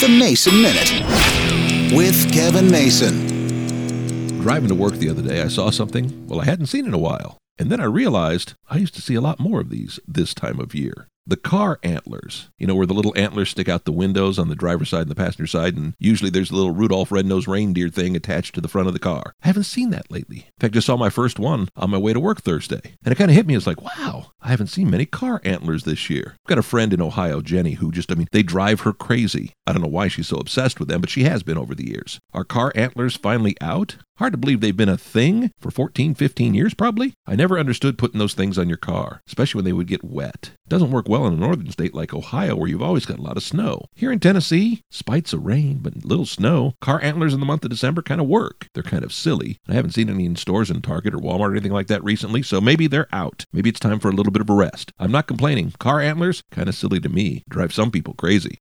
The Mason Minute with Kevin Mason. Driving to work the other day, I saw something, well, I hadn't seen in a while. And then I realized I used to see a lot more of these this time of year. The car antlers, you know, where the little antlers stick out the windows on the driver's side and the passenger side, and usually there's a little Rudolph red-nosed reindeer thing attached to the front of the car. I haven't seen that lately. In fact, I saw my first one on my way to work Thursday. And it kind of hit me. It's like, wow, I haven't seen many car antlers this year. I've got a friend in Ohio, Jenny, who just, I mean, they drive her crazy. I don't know why she's so obsessed with them, but she has been over the years. Are car antlers finally out? Hard to believe they've been a thing for 14, 15 years, probably. I never understood putting those things on your car, especially when they would get wet. Doesn't work well in a northern state like Ohio, where you've always got a lot of snow. Here in Tennessee, spites of rain, but little snow. Car antlers in the month of December kind of work. They're kind of silly. I haven't seen any in stores in Target or Walmart or anything like that recently, so maybe they're out. Maybe it's time for a little bit of a rest. I'm not complaining. Car antlers, kind of silly to me. Drive some people crazy.